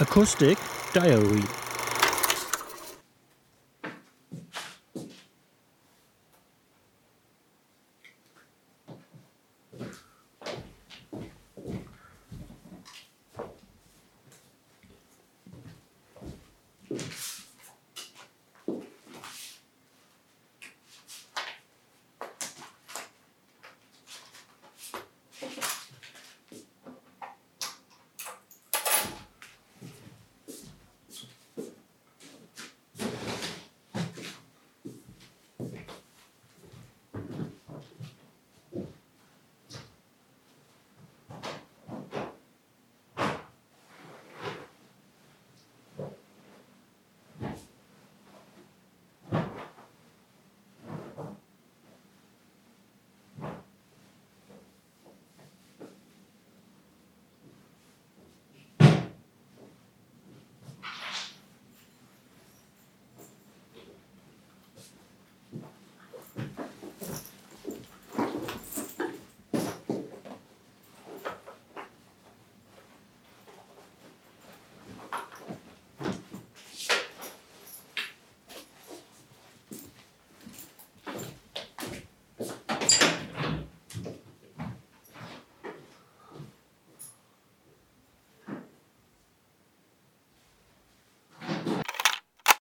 Acoustic Diary.